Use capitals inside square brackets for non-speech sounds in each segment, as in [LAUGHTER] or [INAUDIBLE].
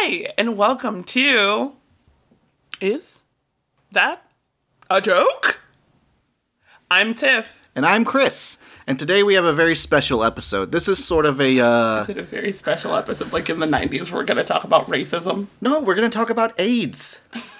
Hi, and welcome to. Is that a joke? I'm Tiff. And I'm Chris. And today we have a very special episode. This is sort of a uh Is it a very special episode? Like in the 90s, we're going to talk about racism. No, we're gonna talk about AIDS. [LAUGHS]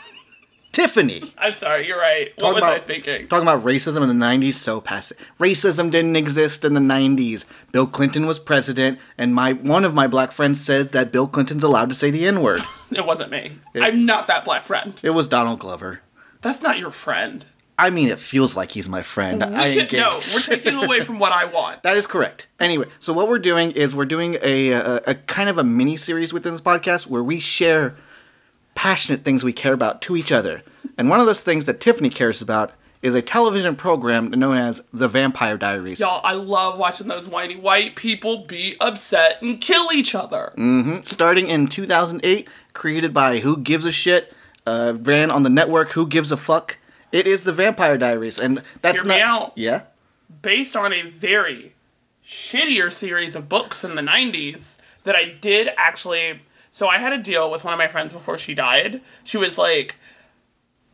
Tiffany. I'm sorry, you're right. What was about, I thinking? Talking about racism in the 90s, so passive. Racism didn't exist in the 90s. Bill Clinton was president, and my one of my black friends says that Bill Clinton's allowed to say the N word. [LAUGHS] It wasn't me. I'm not that black friend. it was Donald Glover. That's not your friend. I mean, it feels like he's my friend. Should, no, we're taking [LAUGHS] away from what I want. That is correct. Anyway, so what we're doing is we're doing a, a, a kind of a mini series within this podcast where we share passionate things we care about to each other. And one of those things that Tiffany cares about is a television program known as The Vampire Diaries. Y'all, I love watching those whiny white people be upset and kill each other. Starting in 2008, created by Who Gives a Shit, uh, ran on the network Who Gives a Fuck. It is The Vampire Diaries, and that's Hear not me out. yeah. based on a very shittier series of books in the 90s that I did actually. So I had a deal with one of my friends before she died. She was like,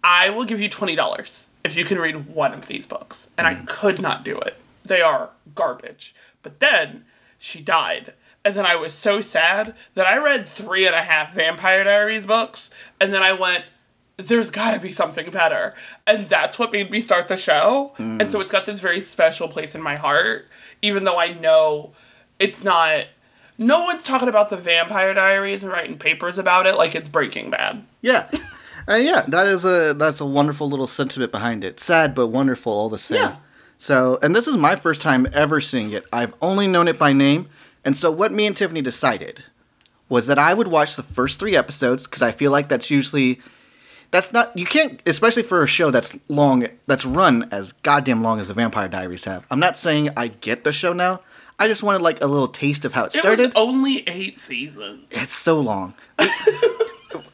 I will give you $20 if you can read one of these books. And I mm. could not do it. They are garbage. But then she died. And then I was so sad that I read three and a half Vampire Diaries books. And then I went, there's got to be something better. And that's what made me start the show. And so mm. it's got this very special place in my heart, even though I know it's not. No one's talking about the Vampire Diaries and writing papers about it like it's Breaking Bad. Yeah. Uh, yeah, that is a that's a wonderful little sentiment behind it. Sad but wonderful all the same. Yeah. So, and this is my first time ever seeing it. I've only known it by name, and so what me and Tiffany decided was that I would watch the first 3 episodes because I feel like that's usually that's not you can't especially for a show that's long that's run as goddamn long as the Vampire Diaries have. I'm not saying I get the show now. I just wanted like a little taste of how it It started. was only eight seasons. It's so long. [LAUGHS]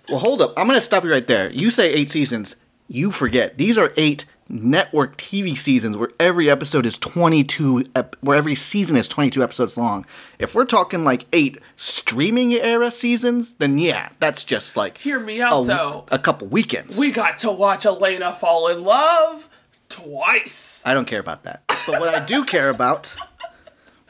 well, hold up. I'm going to stop you right there. You say eight seasons. You forget. These are eight network TV seasons where every episode is 22, ep- where every season is 22 episodes long. If we're talking like eight streaming era seasons, then yeah, that's just like Hear me out, a, though. a couple weekends. We got to watch Elena fall in love twice. I don't care about that. But what I do care about,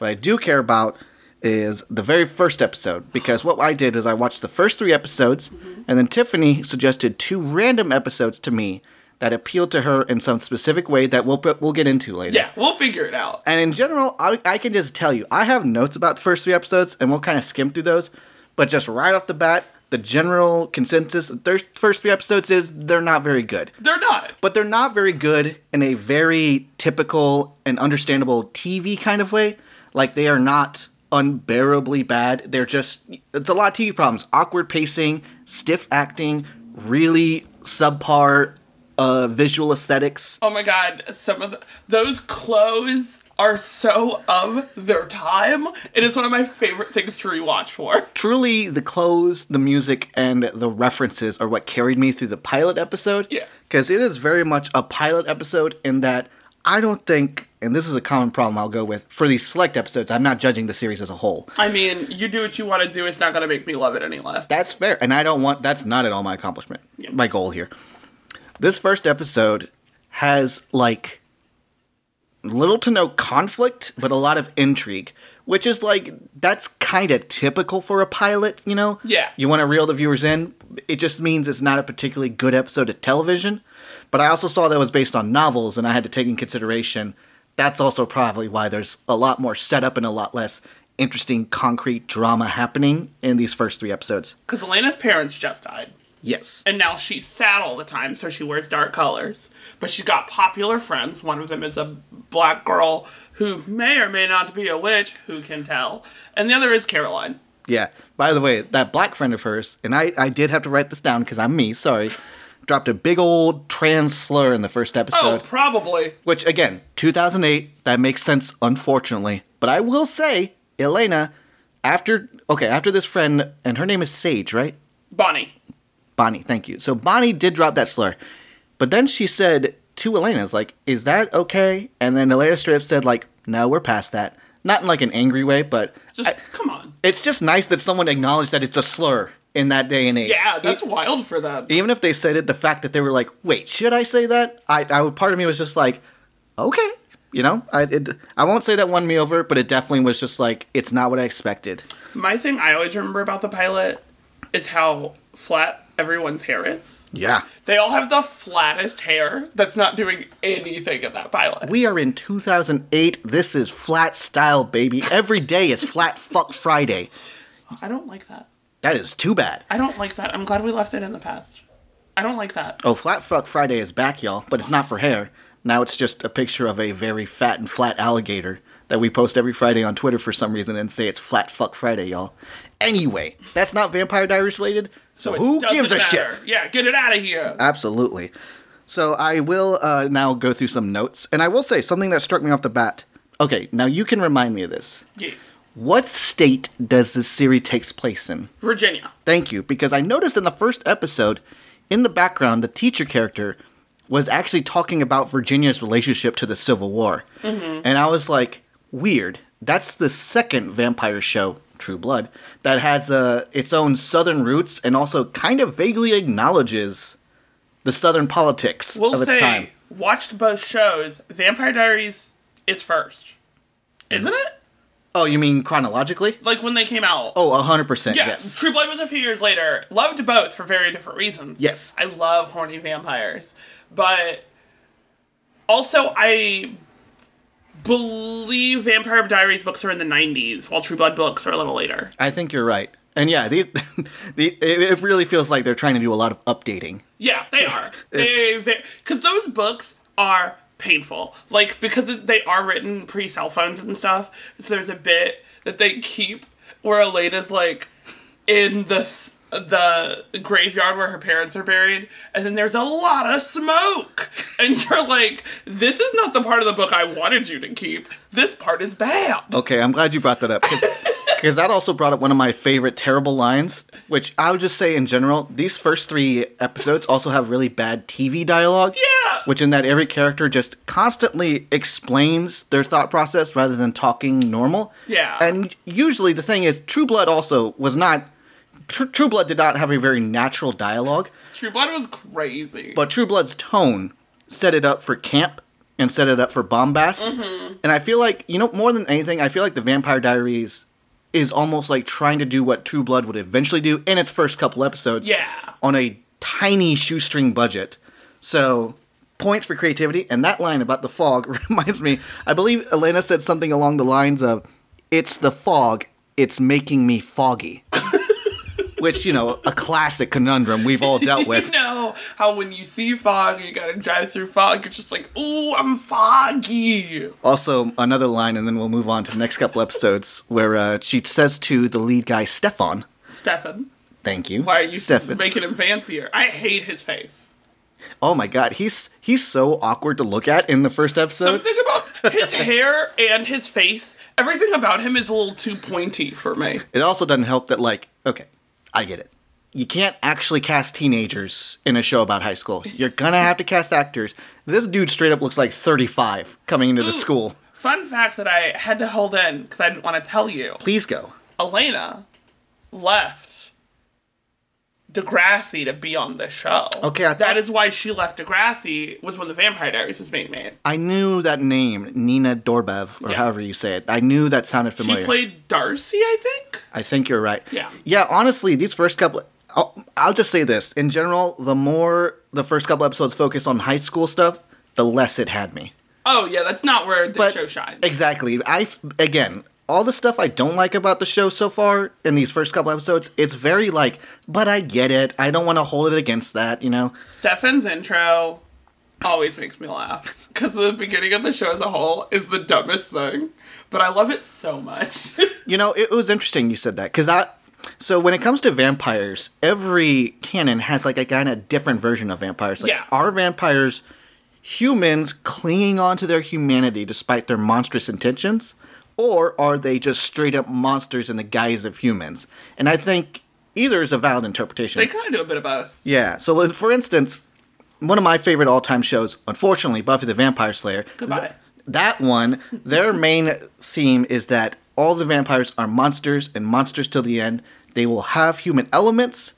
what I do care about is the very first episode because what I did is I watched the first three episodes and then Tiffany suggested two random episodes to me that appealed to her in some specific way that we'll we'll get into later. Yeah, we'll figure it out. And in general, I, I can just tell you, I have notes about the first three episodes, and we'll kind of skim through those. But just right off the bat, the general consensus, the first three episodes is they're not very good They're not. but they're not very good in a very typical and understandable TV kind of way. Like they are not unbearably bad. They're just it's a lot of TV problems. Awkward pacing, stiff acting, really subpar uh, visual aesthetics. Oh my god, some of the, those clothes are so of their time. It is one of my favorite things to rewatch for. [LAUGHS] Truly, the clothes, the music, and the references are what carried me through the pilot episode. Yeah. Because it is very much a pilot episode in that I don't think, and this is a common problem I'll go with, for these select episodes, I'm not judging the series as a whole. I mean, you do what you want to do. It's not going to make me love it any less. That's fair, and I don't want. That's not at all my accomplishment. My goal here. This first episode has like little to no conflict, but a lot of intrigue, which is like that's kind of typical for a pilot. You know. Yeah. You want to reel the viewers in. It just means it's not a particularly good episode of television. But I also saw that it was based on novels, and I had to take in consideration. That's also probably why there's a lot more setup and a lot less interesting concrete drama happening in these first three episodes. Because Elena's parents just died. Yes. And now she's sad all the time, so she wears dark colors. But she's got popular friends. One of them is a black girl who may or may not be a witch, who can tell. And the other is Caroline. Yeah. By the way, that black friend of hers, and I, I did have to write this down because I'm me, sorry, dropped a big old trans slur in the first episode. Oh, probably. Which, again, 2008, that makes sense, unfortunately. But I will say, Elena, after, okay, after this friend, and her name is Sage, right? Bonnie. Bonnie, thank you. So Bonnie did drop that slur. But then she said to Elena's like, is that okay? And then Elena straight said, like, no, we're past that. Not in like an angry way, but Just I- come on. it's just nice that someone acknowledged that it's a slur. In that day and age. Yeah, that's wild for them. even if they said it, the fact that they were like, "Wait, should I say that?" I, I part of me was just like, "Okay," you know. I it, I won't say that won me over, but it definitely was just like, it's not what I expected. My thing I always remember about the pilot is how flat everyone's hair is. Yeah, They all have the flattest hair that's not doing anything in that pilot. we are in 2008. This is flat style, baby. Every day is flat fuck Friday. I don't like that. That is too bad. I don't like that. I'm glad we left it in the past. I don't like that. Oh, flat fuck Friday is back, y'all, but it's not for hair. Now it's just a picture of a very fat and flat alligator that we post every Friday on Twitter for some reason and say it's flat fuck Friday, y'all. Anyway, that's not Vampire Diaries related, so, it who gives a shit? Yeah, get it out of here. Absolutely. So I will uh, now go through some notes, and I will say something that struck me off the bat. Okay, now you can remind me of this. Yes. What state does this series takes place in? Virginia. Thank you, because I noticed in the first episode, in the background, the teacher character was actually talking about Virginia's relationship to the Civil War. And I was like, weird. That's the second vampire show, True Blood, that has uh, its own southern roots and also kind of vaguely acknowledges the southern politics We'll of its say, time. watched both shows. Vampire Diaries is first. Isn't it? Oh, you mean chronologically? Like when they came out. Oh, 100%, yeah, yes. True Blood was a few years later. Loved both for very different reasons. Yes. I love horny vampires. But also, I believe Vampire Diaries books are in the 90s, while True Blood books are a little later. I think you're right. And yeah, these, [LAUGHS] the, it it really feels like they're trying to do a lot of updating. Yeah, they are. [LAUGHS] they because those books are painful. Like because they are written pre cell phones and stuff. So there's a bit that they keep where Elena's like in the the graveyard where her parents are buried, and then there's a lot of smoke, and [LAUGHS] you're like, this is not the part of the book I wanted you to keep. This part is bad. Okay, I'm glad you brought that up. Because that also brought up one of my favorite terrible lines, which I would just say in general, these first three episodes also have really bad TV dialogue. Yeah. Which, in that every character just constantly explains their thought process rather than talking normal. Yeah. And usually the thing is, True Blood also was not. Tr- True Blood did not have a very natural dialogue, True Blood was crazy. but True Blood's tone set it up for camp and set it up for bombast. Mm-hmm. And I feel like, you know, more than anything, I feel like the Vampire Diaries is almost like trying to do what True Blood would eventually do in its first couple episodes Yeah. on a tiny shoestring budget. So, points for creativity. And that line about the fog [LAUGHS] reminds me, I believe Elena said something along the lines of, It's the fog, it's making me foggy. Which, you know, a classic conundrum we've all dealt with. [LAUGHS] You know how when you see fog, you gotta drive through fog. You're just like, ooh, I'm foggy. Also, another line, and then we'll move on to the next couple episodes, where uh, she says to the lead guy, Stefan, Stefan, thank you. why are you Stefan. making him fancier? I hate his face. oh my god, he's he's so awkward to look at in the first episode. Something about his hair and his face, everything about him is a little too pointy for me. It also doesn't help that, like, okay, I get it. You can't actually cast teenagers in a show about high school. You're gonna have to cast actors. This dude straight up looks like 35 coming into the mm. school. Fun fact that I had to hold in because I didn't want to tell you. Please go. Elena left Degrassi to be on the show. Okay, I that is why she left Degrassi. Was when the Vampire Diaries was being made. I knew that name, Nina Dorbev, or Yeah. however you say it. I knew that sounded familiar. She played Darcy, I think. I think you're right. Yeah. Yeah, honestly, these first couple. I'll, I'll just say this. In general, the more the first couple episodes focus on high school stuff, the less it had me. Oh yeah, that's not where the But show shines. Exactly. I again, all the stuff I don't like about the show so far in these first couple episodes, it's very like, but I get it. I don't want to hold it against that, you know. Stefan's intro always makes me laugh because the beginning of the show as a whole is the dumbest thing, but I love it so much. [LAUGHS] You know, it was interesting you said that because I. So when it comes to vampires, every canon has like a kind of different version of vampires. Like, Yeah. Are vampires humans clinging on to their humanity despite their monstrous intentions, or are they just straight up monsters in the guise of humans? And I think either is a valid interpretation. they kind of do a bit of both. Yeah. So, uh, for instance, one of my favorite all-time shows, unfortunately, Buffy the Vampire Slayer. Goodbye. th- that one, their main theme is that all the vampires are monsters and monsters till the end. They will have human elements,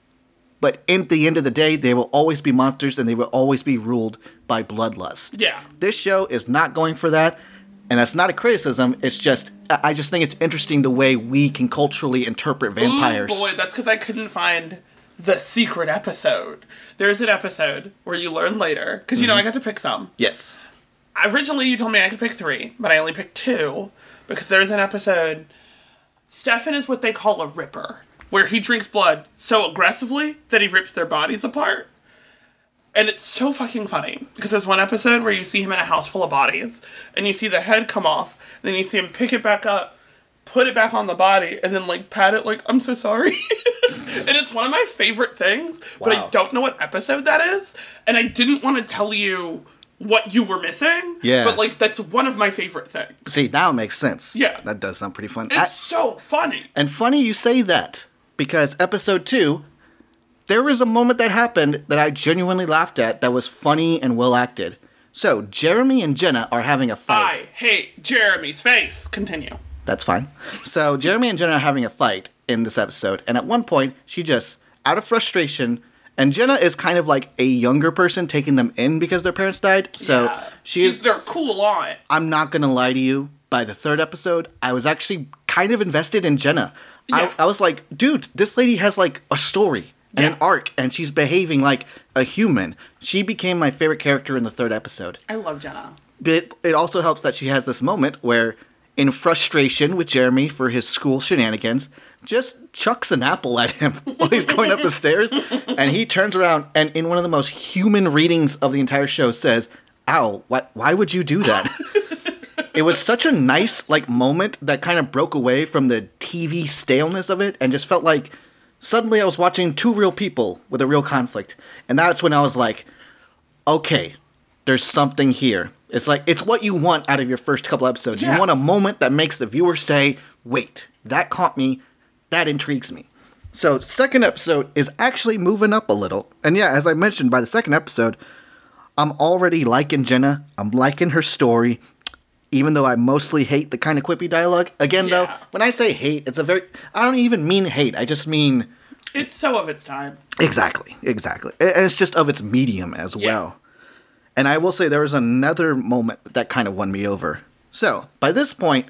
but in the end of the day, they will always be monsters and they will always be ruled by bloodlust. Yeah. This show is not going for that, and that's not a criticism. It's just I just think it's interesting the way we can culturally interpret vampires. Ooh, boy, that's because I couldn't find the secret episode. There's an episode where you learn later, because you know I mm-hmm. got to pick some. Yes. Originally, you told me I could pick three, but I only picked two because there's an episode. Stefan is what they call a ripper, where he drinks blood so aggressively that he rips their bodies apart. And it's so fucking funny because there's one episode where you see him in a house full of bodies, and you see the head come off, and then you see him pick it back up, put it back on the body, and then like pat it like I'm so sorry. [LAUGHS] and it's one of my favorite things, but I don't know what episode that is, and I didn't want to tell you what you were missing. Yeah. But like that's one of my favorite things. See, now it makes sense. Yeah. That does sound pretty fun. It's I- so funny. and funny you say that because episode two, there was a moment that happened that I genuinely laughed at that was funny and well acted. So Jeremy and Jenna are having a fight. I hate Jeremy's face. Continue. That's fine. So Jeremy and Jenna are having a fight in this episode, and at one point, she just, out of frustration, and Jenna is kind of like a younger person taking them in because their parents died. So Yeah. she She's is. their cool aunt. I'm not gonna lie to you. By the third episode, I was actually kind of invested in Jenna. Yeah. I, I was like, dude, this lady has like a story and an arc, and she's behaving like a human. She became my favorite character in the third episode. I love Jenna. But it also helps that she has this moment where, in frustration with Jeremy for his school shenanigans, just chucks an apple at him [LAUGHS] while he's going up the stairs. And he turns around and, in one of the most human readings of the entire show, says, Ow, why, why would you do that? [LAUGHS] it was such a nice like moment that kind of broke away from the TV staleness of it and just felt like suddenly I was watching two real people with a real conflict. And that's when I was like, okay, there's something here. It's like it's what you want out of your first couple episodes. Yeah. You want a moment that makes the viewer say, "Wait, that caught me. That intrigues me." So, second episode is actually moving up a little. And yeah, as I mentioned by the second episode, I'm already liking Jenna. I'm liking her story. Even though I mostly hate the kind of quippy dialogue. Again, though, when I say hate, it's a very I don't even mean hate. I just mean It's so of its time. Exactly, exactly. And it's just of its medium as Yeah. well. And I will say there was another moment that kind of won me over. So, by this point,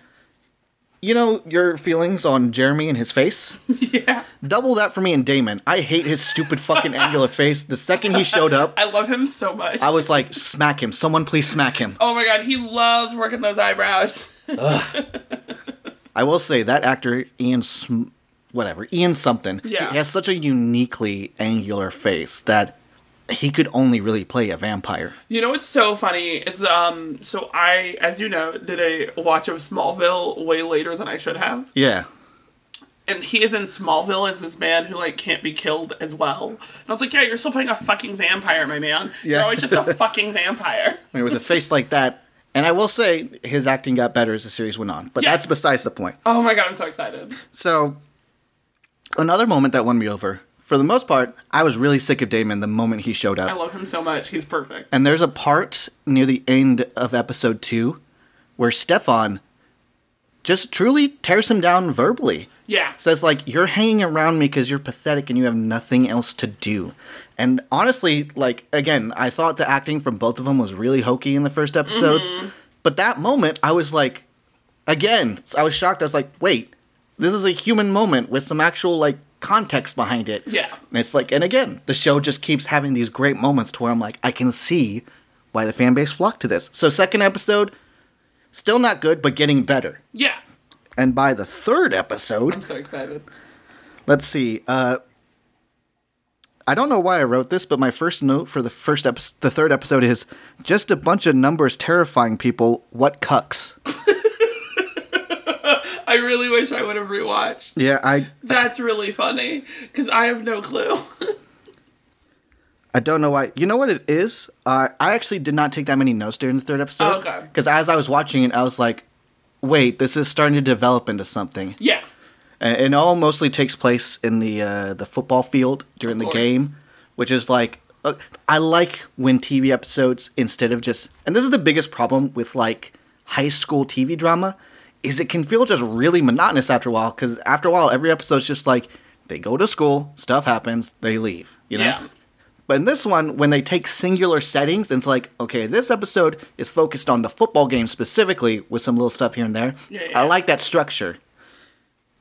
you know your feelings on Jeremy and his face? [LAUGHS] yeah. Double that for me and Damon. I hate his stupid fucking angular face. The second he showed up, I love him so much. I was like, smack him. Someone please smack him. oh my god, he loves working those eyebrows. [LAUGHS] I will say that actor, Ian, Sm- whatever, Ian something, Yeah. he has such a uniquely angular face that he could only really play a vampire. You know what's so funny is um so I as you know did a watch of Smallville way later than I should have. Yeah. And he is in Smallville as this man who like can't be killed as well. And I was like, Yeah, you're still playing a fucking vampire, my man. Yeah. You're always just a [LAUGHS] fucking vampire. I mean, with a face like that. And I will say, his acting got better as the series went on. But Yeah. that's besides the point. Oh my god, I'm so excited. So, another moment that won me over. For the most part, I was really sick of Damon the moment he showed up. I love him so much. He's perfect. And there's a part near the end of episode two where Stefan just truly tears him down verbally. Yeah. Says, like, you're hanging around me because you're pathetic and you have nothing else to do. And honestly, like, again, I thought the acting from both of them was really hokey in the first episodes. Mm-hmm. But that moment, I was like, again, I was shocked. I was like, wait, this is a human moment with some actual, like, context behind it. Yeah. And it's like, and again, the show just keeps having these great moments to where I'm like, I can see why the fan base flocked to this. So, second episode, still not good, but getting better. Yeah. And by the third episode, I'm so excited. let's see. Uh, I don't know why I wrote this, but my first note for the first episode, the third episode is just a bunch of numbers terrifying people. What cucks? [LAUGHS] I really wish I would have rewatched. Yeah, I That's really funny because I have no clue. [LAUGHS] I don't know why. You know what it is? Uh, I actually did not take that many notes during the third episode. Okay. Because as I was watching it, I was like, wait, this is starting to develop into something. yeah. And it all mostly takes place in the uh, the football field during the game, which is like uh, I like when TV episodes instead of just and this is the biggest problem with like high school TV drama is it can feel just really monotonous after a while because after a while every episode's just like they go to school, stuff happens, they leave. You know. Yeah. But in this one, when they take singular settings, it's like, okay, this episode is focused on the football game specifically with some little stuff here and there. Yeah, yeah. I like that structure.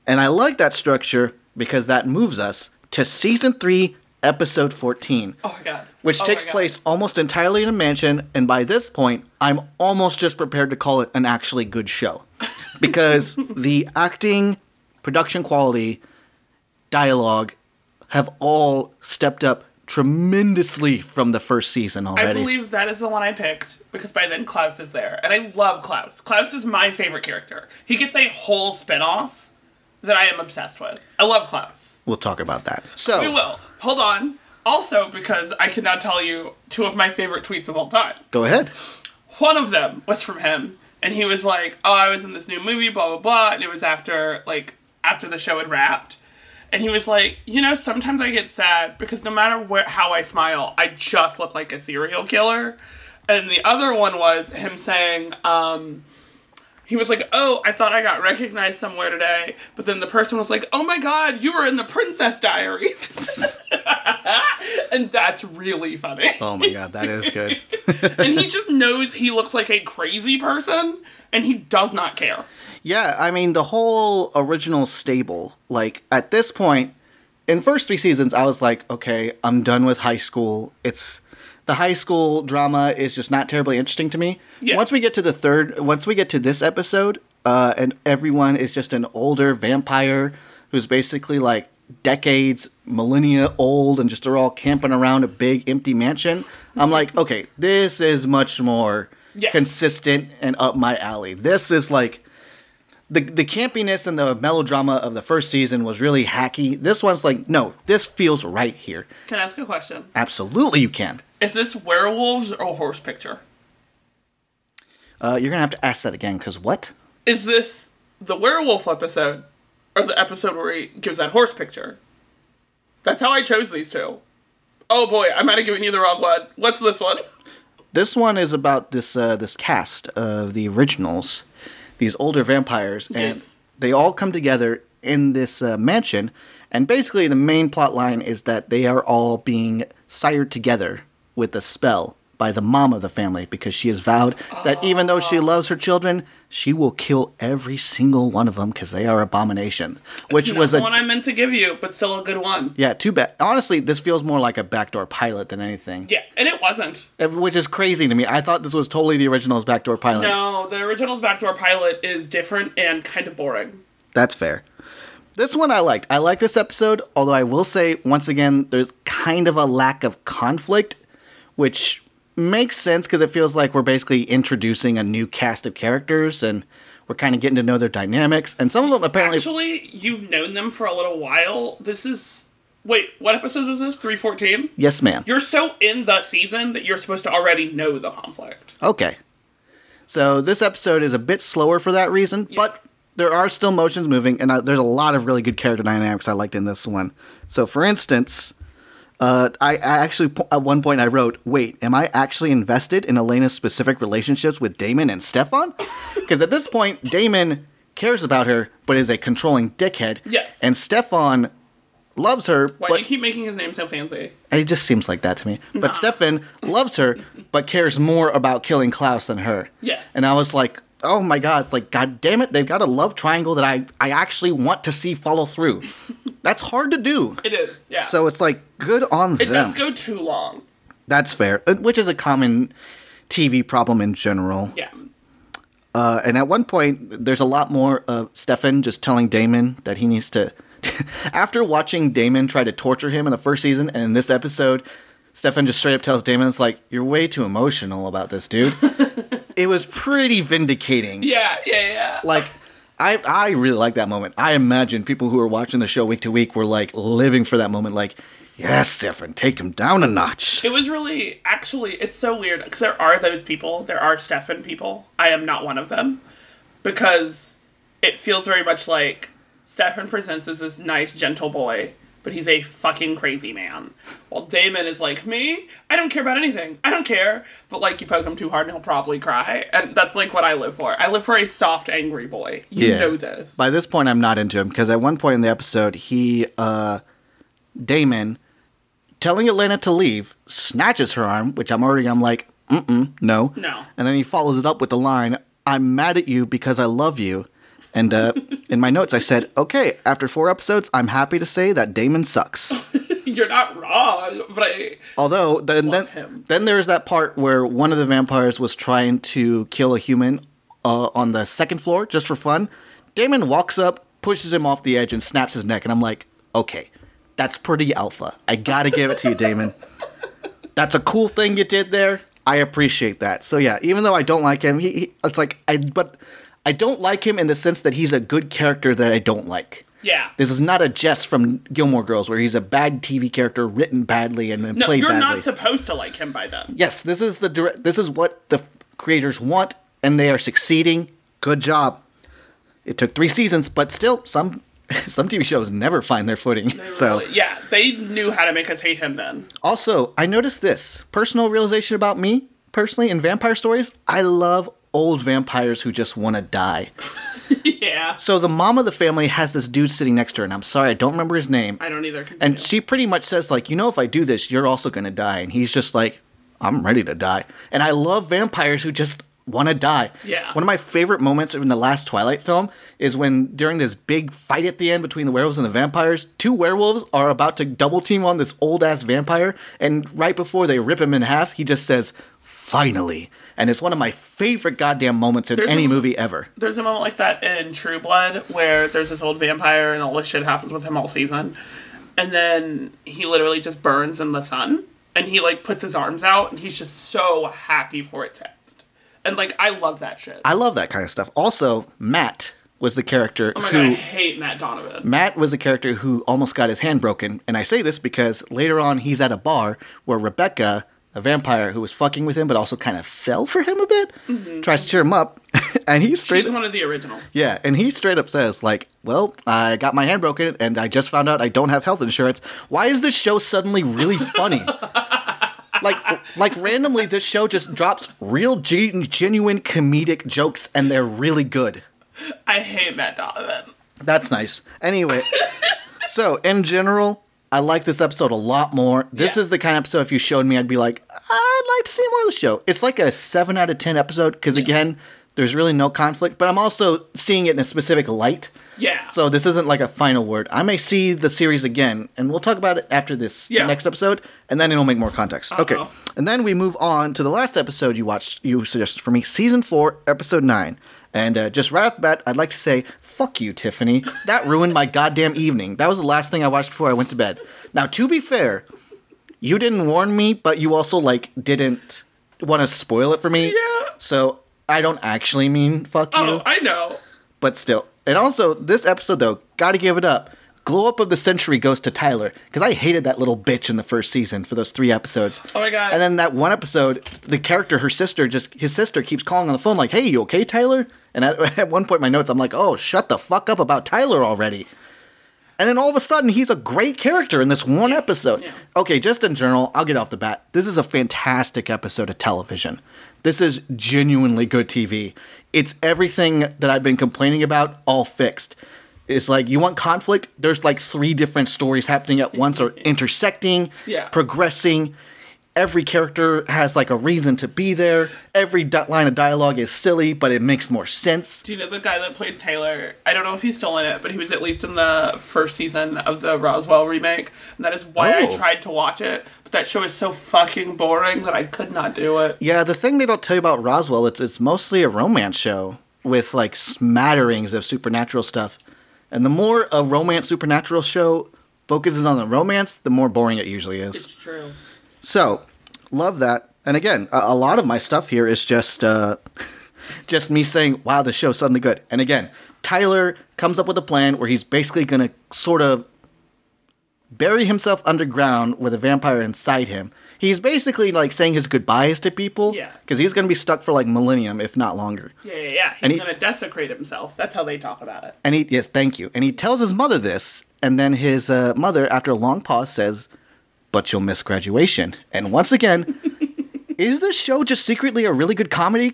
And I like that structure because that moves us to season three, episode 14, Oh my god. which Oh takes God. place almost entirely in a mansion. And by this point, I'm almost just prepared to call it an actually good show [LAUGHS] because the acting, production quality, dialogue have all stepped up tremendously from the first season already. I believe that is the one I picked because by then Klaus is there. And I love Klaus. Klaus is my favorite character. He gets a whole spin off that I am obsessed with. I love Klaus. we'll talk about that. So, We will. Hold on. Also, because I can now tell you two of my favorite tweets of all time. go ahead. One of them was from him, and he was like, "Oh, I was in this new movie, blah blah blah," and it was after like after the show had wrapped, and he was like, "You know, sometimes I get sad because no matter where how I smile, I just look like a serial killer." And the other one was him saying, um, he was like, "Oh, I thought I got recognized somewhere today," but then the person was like, "Oh my God, you were in the Princess Diaries," [LAUGHS] and that's really funny. Oh my god, that is good. [LAUGHS] and he just knows he looks like a crazy person, and he does not care. Yeah, I mean the whole original stable. Like at this point, in the first three seasons, I was like, okay, I'm done with high school. It's the high school drama is just not terribly interesting to me. Yeah. Once we get to the third, once we get to this episode, uh, and everyone is just an older vampire who's basically like decades, millennia old, and just are all camping around a big empty mansion. I'm like, [LAUGHS] okay, this is much more Yeah. consistent and up my alley. This is like the the campiness and the melodrama of the first season was really hacky. This one's like, no, this feels right here. Can I ask a question? Absolutely, you can. Is this werewolves or horse picture? Uh, you're gonna have to ask that again, because what? Is this the werewolf episode or the episode where he gives that horse picture? That's how I chose these two. Oh boy, I might have given you the wrong one. What's this one? [LAUGHS] This one is about this uh, this cast of the originals, these older vampires, and Yes. they all come together in this uh, mansion. And basically, the main plot line is that they are all being sired together with a spell by the mom of the family because she has vowed that even though she loves her children, she will kill every single one of them because they are abomination. Which Not was the a one I meant to give you, but still a good one. yeah, too bad. Honestly, this feels more like a backdoor pilot than anything. Yeah, and it wasn't. Which is crazy to me. I thought this was totally the original's backdoor pilot. No, the original's backdoor pilot is different and kind of boring. That's fair. This one I liked. I like this episode, although I will say, once again, there's kind of a lack of conflict, which makes sense because it feels like we're basically introducing a new cast of characters and we're kind of getting to know their dynamics. And some of them apparently. Actually, you've known them for a little while. This is. Wait, what episode is this? 314? yes, ma'am. You're so in the season that you're supposed to already know the conflict. Okay. So this episode is a bit slower for that reason, but there are still motions moving, and uh, there's a lot of really good character dynamics I liked in this one. So, for instance, uh, I, I actually at one point I wrote, "Wait, am I actually invested in Elena's specific relationships with Damon and Stefan?" [LAUGHS] Because at this point, Damon cares about her, but is a controlling dickhead. Yes. And Stefan loves her, Why but do you keep making his name so fancy? it just seems like that to me. But Stefan loves her, but cares more about killing Klaus than her. Yes. And I was like, oh my god, it's like, god damn it, they've got a love triangle that I, I actually want to see follow through. [LAUGHS] That's hard to do. It is, yeah. So it's like, good on it them. It does go too long. That's fair, uh, which is a common TV problem in general. Yeah. Uh, and at one point, there's a lot more of Stefan just telling Damon that he needs to. [LAUGHS] After watching Damon try to torture him in the first season, and in this episode, Stefan just straight up tells Damon, "It's like you're way too emotional about this, dude." [LAUGHS] it was pretty vindicating. Yeah, yeah, yeah. Like, I I really like that moment. I imagine people who are watching the show week to week were like living for that moment. Like, yes, Stefan, take him down a notch. It was really, actually, it's so weird because there are those people. There are Stefan people. I am not one of them because it feels very much like Stefan presents as this nice, gentle boy, but he's a fucking crazy man. While Damon is like me, I don't care about anything. I don't care. But like you poke him too hard and he'll probably cry. And that's like what I live for. I live for a soft, angry boy. You Yeah. know this. By this point, I'm not into him because at one point in the episode, he, uh, Damon, telling Atlanta to leave, snatches her arm, which I'm already, I'm like, mm-mm, no. No. And then he follows it up with the line, I'm mad at you because I love you. And uh, in my notes, I said, okay, after four episodes, I'm happy to say that Damon sucks. [LAUGHS] You're not wrong, but I Although then then, him. then there's that part where one of the vampires was trying to kill a human uh, on the second floor just for fun. Damon walks up, pushes him off the edge, and snaps his neck. And I'm like, okay, that's pretty alpha. I gotta give it to you, Damon. [LAUGHS] That's a cool thing you did there. I appreciate that. So yeah, even though I don't like him, he, he it's like I but I don't like him in the sense that he's a good character that I don't like. yeah. This is not a Jess from Gilmore Girls where he's a bad TV character written badly and then No, played you're badly. not supposed to like him by then. yes, this is the direct, this is what the creators want and they are succeeding. Good job. It took 3 seasons, but still some [LAUGHS] some TV shows never find their footing. They so really- yeah, they knew how to make us hate him then. Also, I noticed this personal realization about me personally in vampire stories. I love old vampires who just want to die. [LAUGHS] yeah. So the mom of the family has this dude sitting next to her, and I'm sorry, I don't remember his name. I don't either. And she pretty much says, like, you know, if I do this, you're also gonna die. And he's just like, I'm ready to die. And I love vampires who just want to die. Yeah. One of my favorite moments in the last Twilight film is when during this big fight at the end between the werewolves and the vampires, two werewolves are about to double team on this old ass vampire, and right before they rip him in half, he just says, "Finally." And it's one of my favorite goddamn moments in There's any a- movie ever. there's a moment like that in True Blood where there's this old vampire and all this shit happens with him all season. And then he literally just burns in the sun and he like puts his arms out and he's just so happy for it to end. And like I love that shit. I love that kind of stuff. Also, Matt was the character oh my who god, I hate Matt Donovan. Matt was the character who almost got his hand broken, and I say this because later on he's at a bar where Rebekah, a vampire who was fucking with him but also kind of fell for him a bit, mm-hmm. tries to cheer him up, [LAUGHS] and he straight She's one of the originals. yeah, and he straight up says like, "Well, I got my hand broken, and I just found out I don't have health insurance. Why is this show suddenly really funny?" [LAUGHS] like, like randomly, this show just drops real, gen- genuine comedic jokes, and they're really good. I hate Matt Donovan. That's nice. Anyway, [LAUGHS] so in general, I like this episode a lot more. This Yeah. is the kind of episode if you showed me, I'd be like, I'd like to see more of the show. It's like a seven out of ten episode because again, there's really no conflict, but I'm also seeing it in a specific light. Yeah. So this isn't like a final word. I may see the series again, and we'll talk about it after this Yeah. next episode, and then it'll make more context. Okay, Uh-oh. and then we move on to the last episode you watched. You suggested for me, season four, episode nine. And uh, just right off the bat, I'd like to say, fuck you, Tiffany. That ruined my goddamn evening. That was the last thing I watched before I went to bed. Now, to be fair, you didn't warn me, but you also like didn't want to spoil it for me. Yeah. So I don't actually mean fuck you oh, I know. but still. And also, this episode though, gotta give it up. Glow up of the century goes to Tyler because I hated that little bitch in the first season for those three episodes. Oh my god. And then that one episode, the character, her sister, just his sister keeps calling on the phone like, "Hey, you okay, Tyler?" And at, [LAUGHS] at one point in my notes, I'm like, "Oh, shut the fuck up about Tyler already." And then all of a sudden, he's a great character in this one episode. Yeah. Okay, just in general, I'll get off the bat. This is a fantastic episode of television. This is genuinely good TV. It's everything that I've been complaining about, all fixed. It's like you want conflict, there's like three different stories happening at once or [LAUGHS] intersecting, Yeah. progressing. Every character has like a reason to be there. Every di- line of dialogue is silly, but it makes more sense. Do you know the guy that plays Taylor? I don't know if he's still in it, but he was at least in the first season of the Roswell remake. And that is why I Oh. tried to watch it. But that show is so fucking boring that I could not do it. Yeah, the thing they don't tell you about Roswell, it's it's mostly a romance show with like smatterings of supernatural stuff. And the more a romance supernatural show focuses on the romance, the more boring it usually is. It's true. So, love that. And again, a, a lot of my stuff here is just uh, [LAUGHS] just me saying, "Wow, the show's suddenly good." And again, Tyler comes up with a plan where he's basically going to sort of bury himself underground with a vampire inside him. He's basically like saying his goodbyes to people Yeah. because he's going to be stuck for like millennium, if not longer. Yeah, yeah, yeah. He's And he- gonna desecrate himself. That's how they talk about it. And he yes, thank you. And he tells his mother this, and then his uh, mother, after a long pause, says, "But you'll miss graduation." And once again, [LAUGHS] is this show just secretly a really good comedy?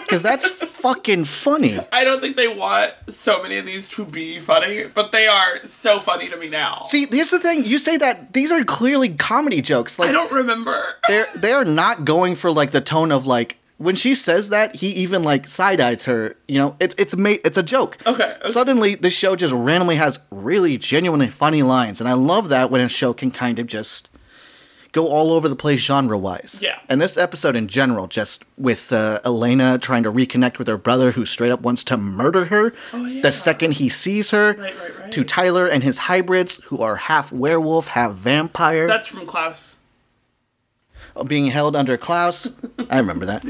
Because that's fucking funny. I don't think they want so many of these to be funny, but they are so funny to me now. See, here's the thing: you say that these are clearly comedy jokes. Like I don't remember. they're they are not going for like the tone of like when she says that he even like side eyes her. You know, it's it's made it's a joke. Okay, okay. Suddenly, the show just randomly has really genuinely funny lines, and I love that when a show can kind of just go all over the place genre wise. Yeah. And this episode in general, just with uh, Elena trying to reconnect with her brother who straight up wants to murder her Oh, yeah. the second he sees her. Right, right, right. To Tyler and his hybrids who are half werewolf, half vampire That's from Klaus. Being held under Klaus. I remember that.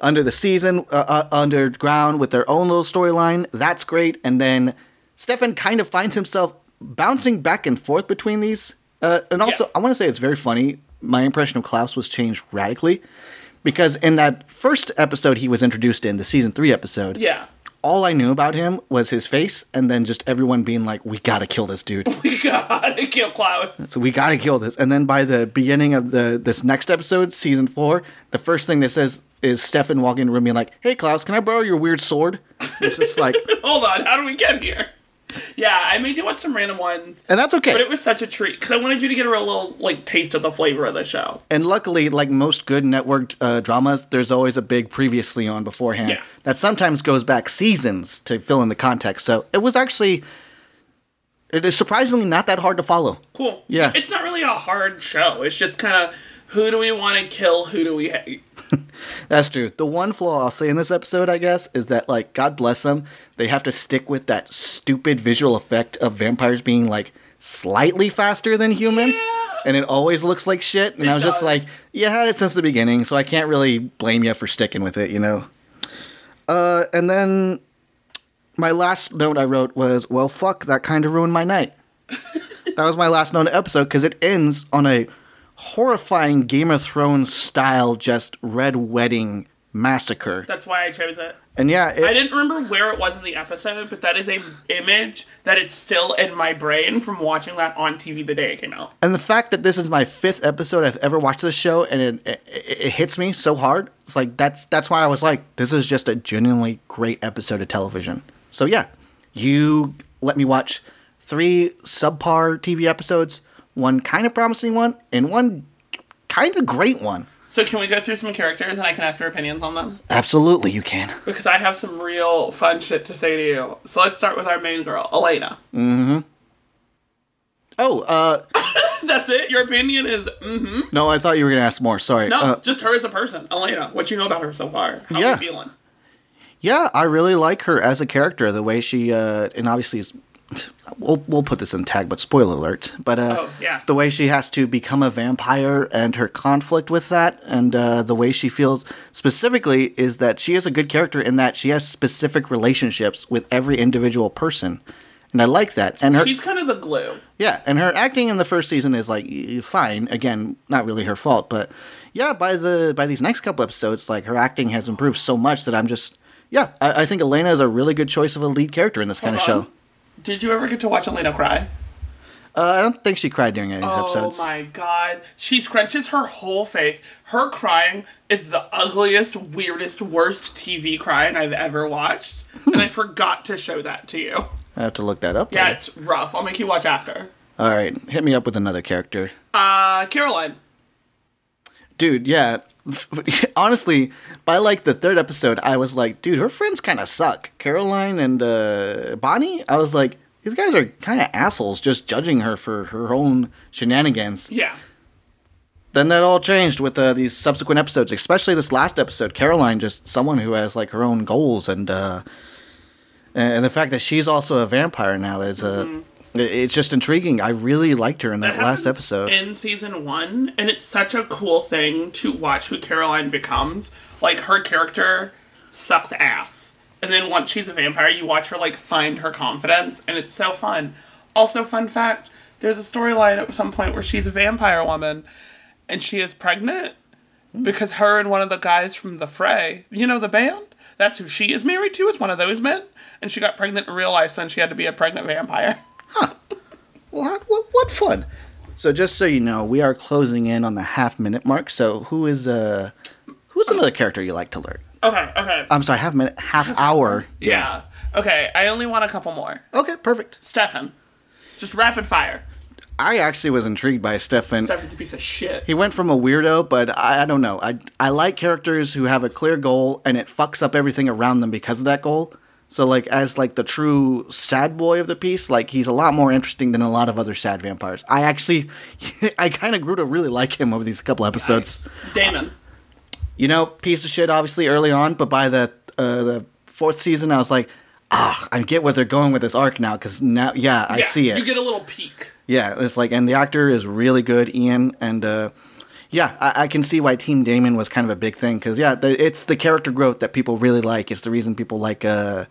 under the season, uh, uh, underground with their own little storyline. That's great. And then Stefan kind of finds himself bouncing back and forth between these. Uh, and also, Yeah. I want to say it's very funny. My impression of Klaus was changed radically because in that first episode he was introduced in, the season three episode, Yeah. All I knew about him was his face and then just everyone being like, we gotta kill this dude. [LAUGHS] We gotta kill Klaus. So we gotta kill this. And then by the beginning of the this next episode, season four, the first thing that says is Stefan walking in the room being like, "Hey Klaus, can I borrow your weird sword?" It's just like, [LAUGHS] Hold on, how do we get here? Yeah, I made you watch some random ones, and that's okay. but it was such a treat because I wanted you to get a real little like taste of the flavor of the show. and luckily, like most good networked uh, dramas, there's always a big previously on beforehand Yeah. that sometimes goes back seasons to fill in the context. So it was actually, it is surprisingly not that hard to follow. Cool. Yeah. It's not really a hard show. It's just kind of who do we want to kill? Who do we hate? [LAUGHS] That's true. The one flaw I'll say in this episode, I guess, is that like God bless them, they have to stick with that stupid visual effect of vampires being like slightly faster than humans, Yeah. and it always looks like shit. And It I was just like, yeah, I had it since the beginning, so I can't really blame you for sticking with it, you know. Uh, and then my last note I wrote was, well, fuck, that kind of ruined my night. [LAUGHS] that was my last note episode because it ends on a horrifying Game of Thrones style, just red wedding massacre. That's why I chose it. And yeah, it, I didn't remember where it was in the episode, but that is a image that is still in my brain from watching that on TV the day it came out. and the fact that this is my fifth episode I've ever watched this show, and it, it, it hits me so hard. It's like that's that's why I was like, this is just a genuinely great episode of television. So yeah, you let me watch three subpar TV episodes, one kind of promising one, and one kind of great one. So can we go through some characters and I can ask your opinions on them? Absolutely, you can. Because I have some real fun shit to say to you. So let's start with our main girl, Elena. Mm-hmm. Oh, uh, [LAUGHS] That's it? Your opinion is mm-hmm. no, I thought you were gonna ask more. Sorry. No, Uh, just her as a person. Elena, what you know about her so far? How Yeah. you feeling? Yeah, I really like her as a character. The way she, uh, and obviously, is, we'll we'll put this in tag, but spoiler alert. But uh, Oh, yes. the way she has to become a vampire and her conflict with that, and uh, the way she feels specifically is that she is a good character in that she has specific relationships with every individual person, and I like that. And her, She's kind of the glue. yeah, and her acting in the first season is like fine. Again, not really her fault, but yeah, by the by these next couple episodes, like her acting has improved so much that I'm just yeah, I, I think Elena is a really good choice of a lead character in this kind of Hold show. Did you ever get to watch Elena cry? Uh, I don't think she cried during any of these Oh episodes. Oh my god. She scrunches her whole face. Her crying is the ugliest, weirdest, worst TV crying I've ever watched. and I [LAUGHS] forgot to show that to you. I have to look that up. Yeah, later. it's rough. I'll make you watch after. All right, hit me up with another character, Uh, Caroline. dude. Yeah, [LAUGHS] honestly, by like the third episode, I was like, dude, her friends kind of suck. Caroline and uh, Bonnie. I was like, these guys are kind of assholes, just judging her for her own shenanigans. Yeah. then that all changed with uh, these subsequent episodes, especially this last episode. Caroline, just someone who has like her own goals, and uh, and the fact that she's also a vampire now is uh, it- it's just intriguing. I really liked her in that, last episode. In season one, and it's such a cool thing to watch who Caroline becomes. Like, her character sucks ass. And then once she's a vampire, you watch her, like, find her confidence, and it's so fun. Also, fun fact there's a storyline at some point where she's a vampire woman, and she is pregnant hmm. because her and one of the guys from the Fray, you know, the band? That's who she is married to, is one of those men. And she got pregnant in real life, so she had to be a pregnant vampire. [LAUGHS] Well, how- what, what fun. So just so you know, we are closing in on the half minute mark. So who is uh who's another character you like to learn? Okay, okay. I'm sorry, half minute, half hour. yeah. Okay, I only want a couple more. Okay, perfect. Stefan. Just rapid fire. I actually was intrigued by Stefan. Stefan's a piece of shit. He went from a weirdo, but I, I don't know. I I like characters who have a clear goal and it fucks up everything around them because of that goal. So like as like the true sad boy of the piece, like he's a lot more interesting than a lot of other sad vampires. I actually [LAUGHS] I kind of grew to really like him over these couple episodes. Damon. You know, piece of shit obviously early on, but by the uh, the fourth season I was like, ah, I get where they're going with this arc now cuz now yeah, I yeah, see it. You get a little peek. Yeah, it's like, and the actor is really good, Ian, and uh, yeah, I, I can see why Team Damon was kind of a big thing because yeah, the, it's the character growth that people really like. It's the reason people like uh,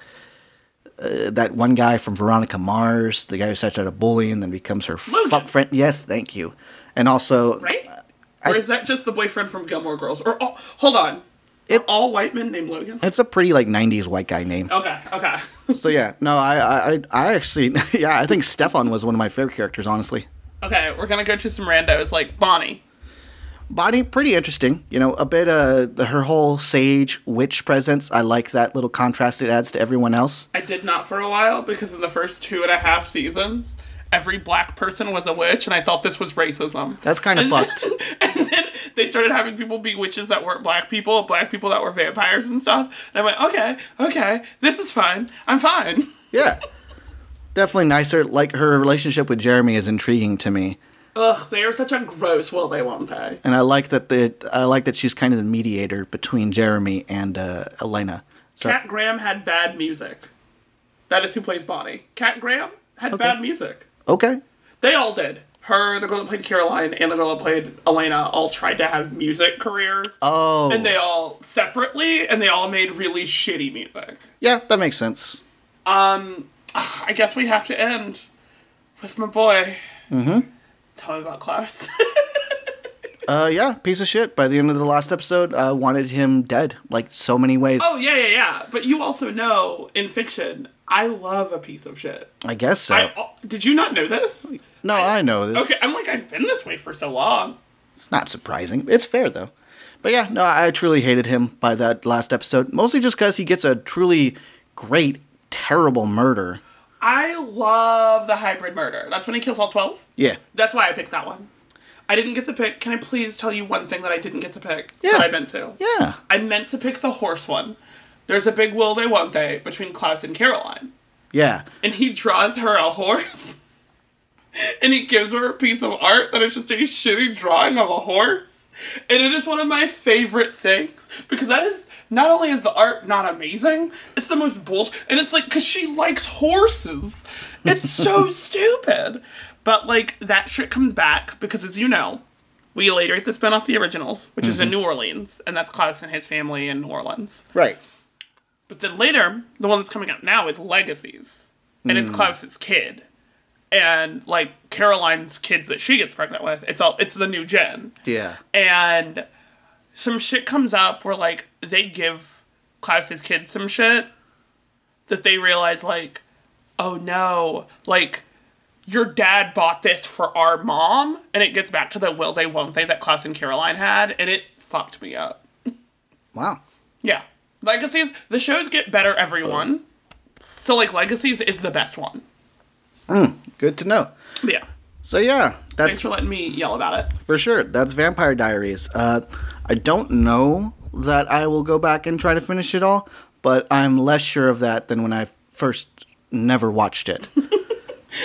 uh, that one guy from Veronica Mars, the guy who starts out a bully and then becomes her Logan. fuck friend. Yes, thank you, and also Right? I- or is that just the boyfriend from Gilmore Girls? Or oh, hold on. It- all white men named Logan? it's a pretty like '90s white guy name. Okay, okay. [LAUGHS] So yeah, no, I, I, I- I actually, [LAUGHS] yeah, I think Stefan was one of my favorite characters, honestly. okay, we're gonna go to some randos like Bonnie. Bonnie, pretty interesting. You know, a bit uh her whole sage witch presence. I like that little contrast it adds to everyone else. I did not for a while because in the first two and a half seasons, every black person was a witch, and I thought this was racism. That's kind of fucked. [LAUGHS] and then they started having people be witches that weren't black people, black people that were vampires and stuff. And I went, okay, okay, this is fine. I'm fine. Yeah, definitely nicer. Like her relationship with Jeremy is intriguing to me, Ugh, they are such a gross will they won't they. and I like that the I like that she's kind of the mediator between Jeremy and uh, Elena. So Kat Graham had bad music. That is who plays Bonnie. Kat Graham had Okay. bad music. okay, They all did. Her, the girl that played Caroline, and the girl that played Elena all tried to have music careers. oh, And they all separately, and they all made really shitty music. yeah, that makes sense. Um, I guess we have to end with my boy. Mm-hmm. Tell me about Klaus. [LAUGHS] Uh, yeah, piece of shit. By the end of the last episode, I wanted him dead, like so many ways. oh yeah, yeah, yeah. But you also know in fiction, I love a piece of shit. I guess so. I, did you not know this? no, I know this. Okay, I'm like I've been this way for so long. It's not surprising. It's fair though. But yeah, no, I truly hated him by that last episode. Mostly just because he gets a truly great, terrible murder. I love the hybrid murder. That's when he kills all twelve. Yeah. That's why I picked that one. I didn't get to pick. Can I please tell you one thing that I didn't get to pick? Yeah. That I meant to. Yeah. I meant to pick the horse one. There's a big will they won't they between Klaus and Caroline. Yeah. And he draws her a horse. [LAUGHS] and he gives her a piece of art that is just a shitty drawing of a horse. And it is one of my favorite things. Because that is not only is the art not amazing, it's the most bullshit. And it's like, because she likes horses. It's so [LAUGHS] stupid. But like, that shit comes back because, as you know, we later get to spin off the originals, which is in mm-hmm. New Orleans. And that's Klaus and his family in New Orleans. Right. But then later, the one that's coming out now is Legacies, and it's mm. Klaus's kid, and like Caroline's kids that she gets pregnant with. It's all it's the new gen, Yeah. and some shit comes up where like they give Klaus's kids some shit that they realize like, oh no, like your dad bought this for our mom, and it gets back to the will they won't they that Klaus and Caroline had, and it fucked me up. [LAUGHS] Wow. Yeah. Legacies, the shows get better every one. So, like, Legacies is the best one. Good to know. Yeah. So yeah, that's Thanks for letting me yell about it. for sure. That's Vampire Diaries. Uh, I don't know that I will go back and try to finish it all, but I'm less sure of that than when I first never watched it. [LAUGHS]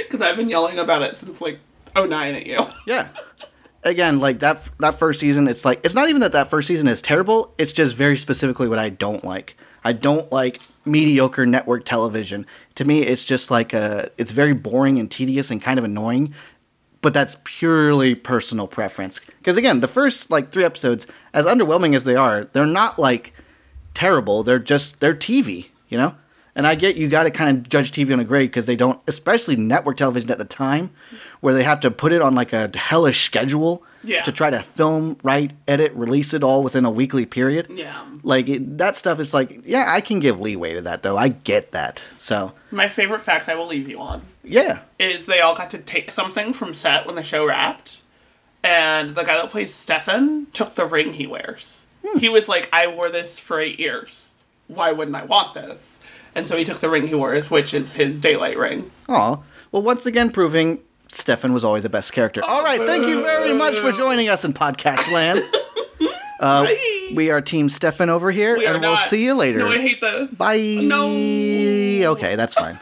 Because I've been yelling about it since, like, 09 at you. [LAUGHS] Yeah. Again, like that that first season, it's like it's not even that that first season is terrible. It's just very specifically what I don't like. I don't like mediocre network television. To me, it's just like a it's very boring and tedious and kind of annoying. But that's purely personal preference. Because again, the first like three episodes, as underwhelming as they are, they're not like terrible. They're just they're TV, you know. And I get you got to kind of judge TV on a grade because they don't, especially network television at the time, where they have to put it on like a hellish schedule Yeah. to try to film, write, edit, release it all within a weekly period. Yeah. Like it, that stuff is like, yeah, I can give leeway to that though. I get that. So My favorite fact I will leave you on Yeah. is they all got to take something from set when the show wrapped. And the guy that plays Stefan took the ring he wears. Hmm. He was like, I wore this for eight years. Why wouldn't I want this? And so he took the ring he wears, which is his daylight ring. Aw. Well, once again, proving Stefan was always the best character. Oh, all right. Thank you very much for joining us in Podcast Land. [LAUGHS] Uh, Bye. We are Team Stefan over here, We and we'll not- see you later. No, I hate this. Bye. No. Okay, that's fine.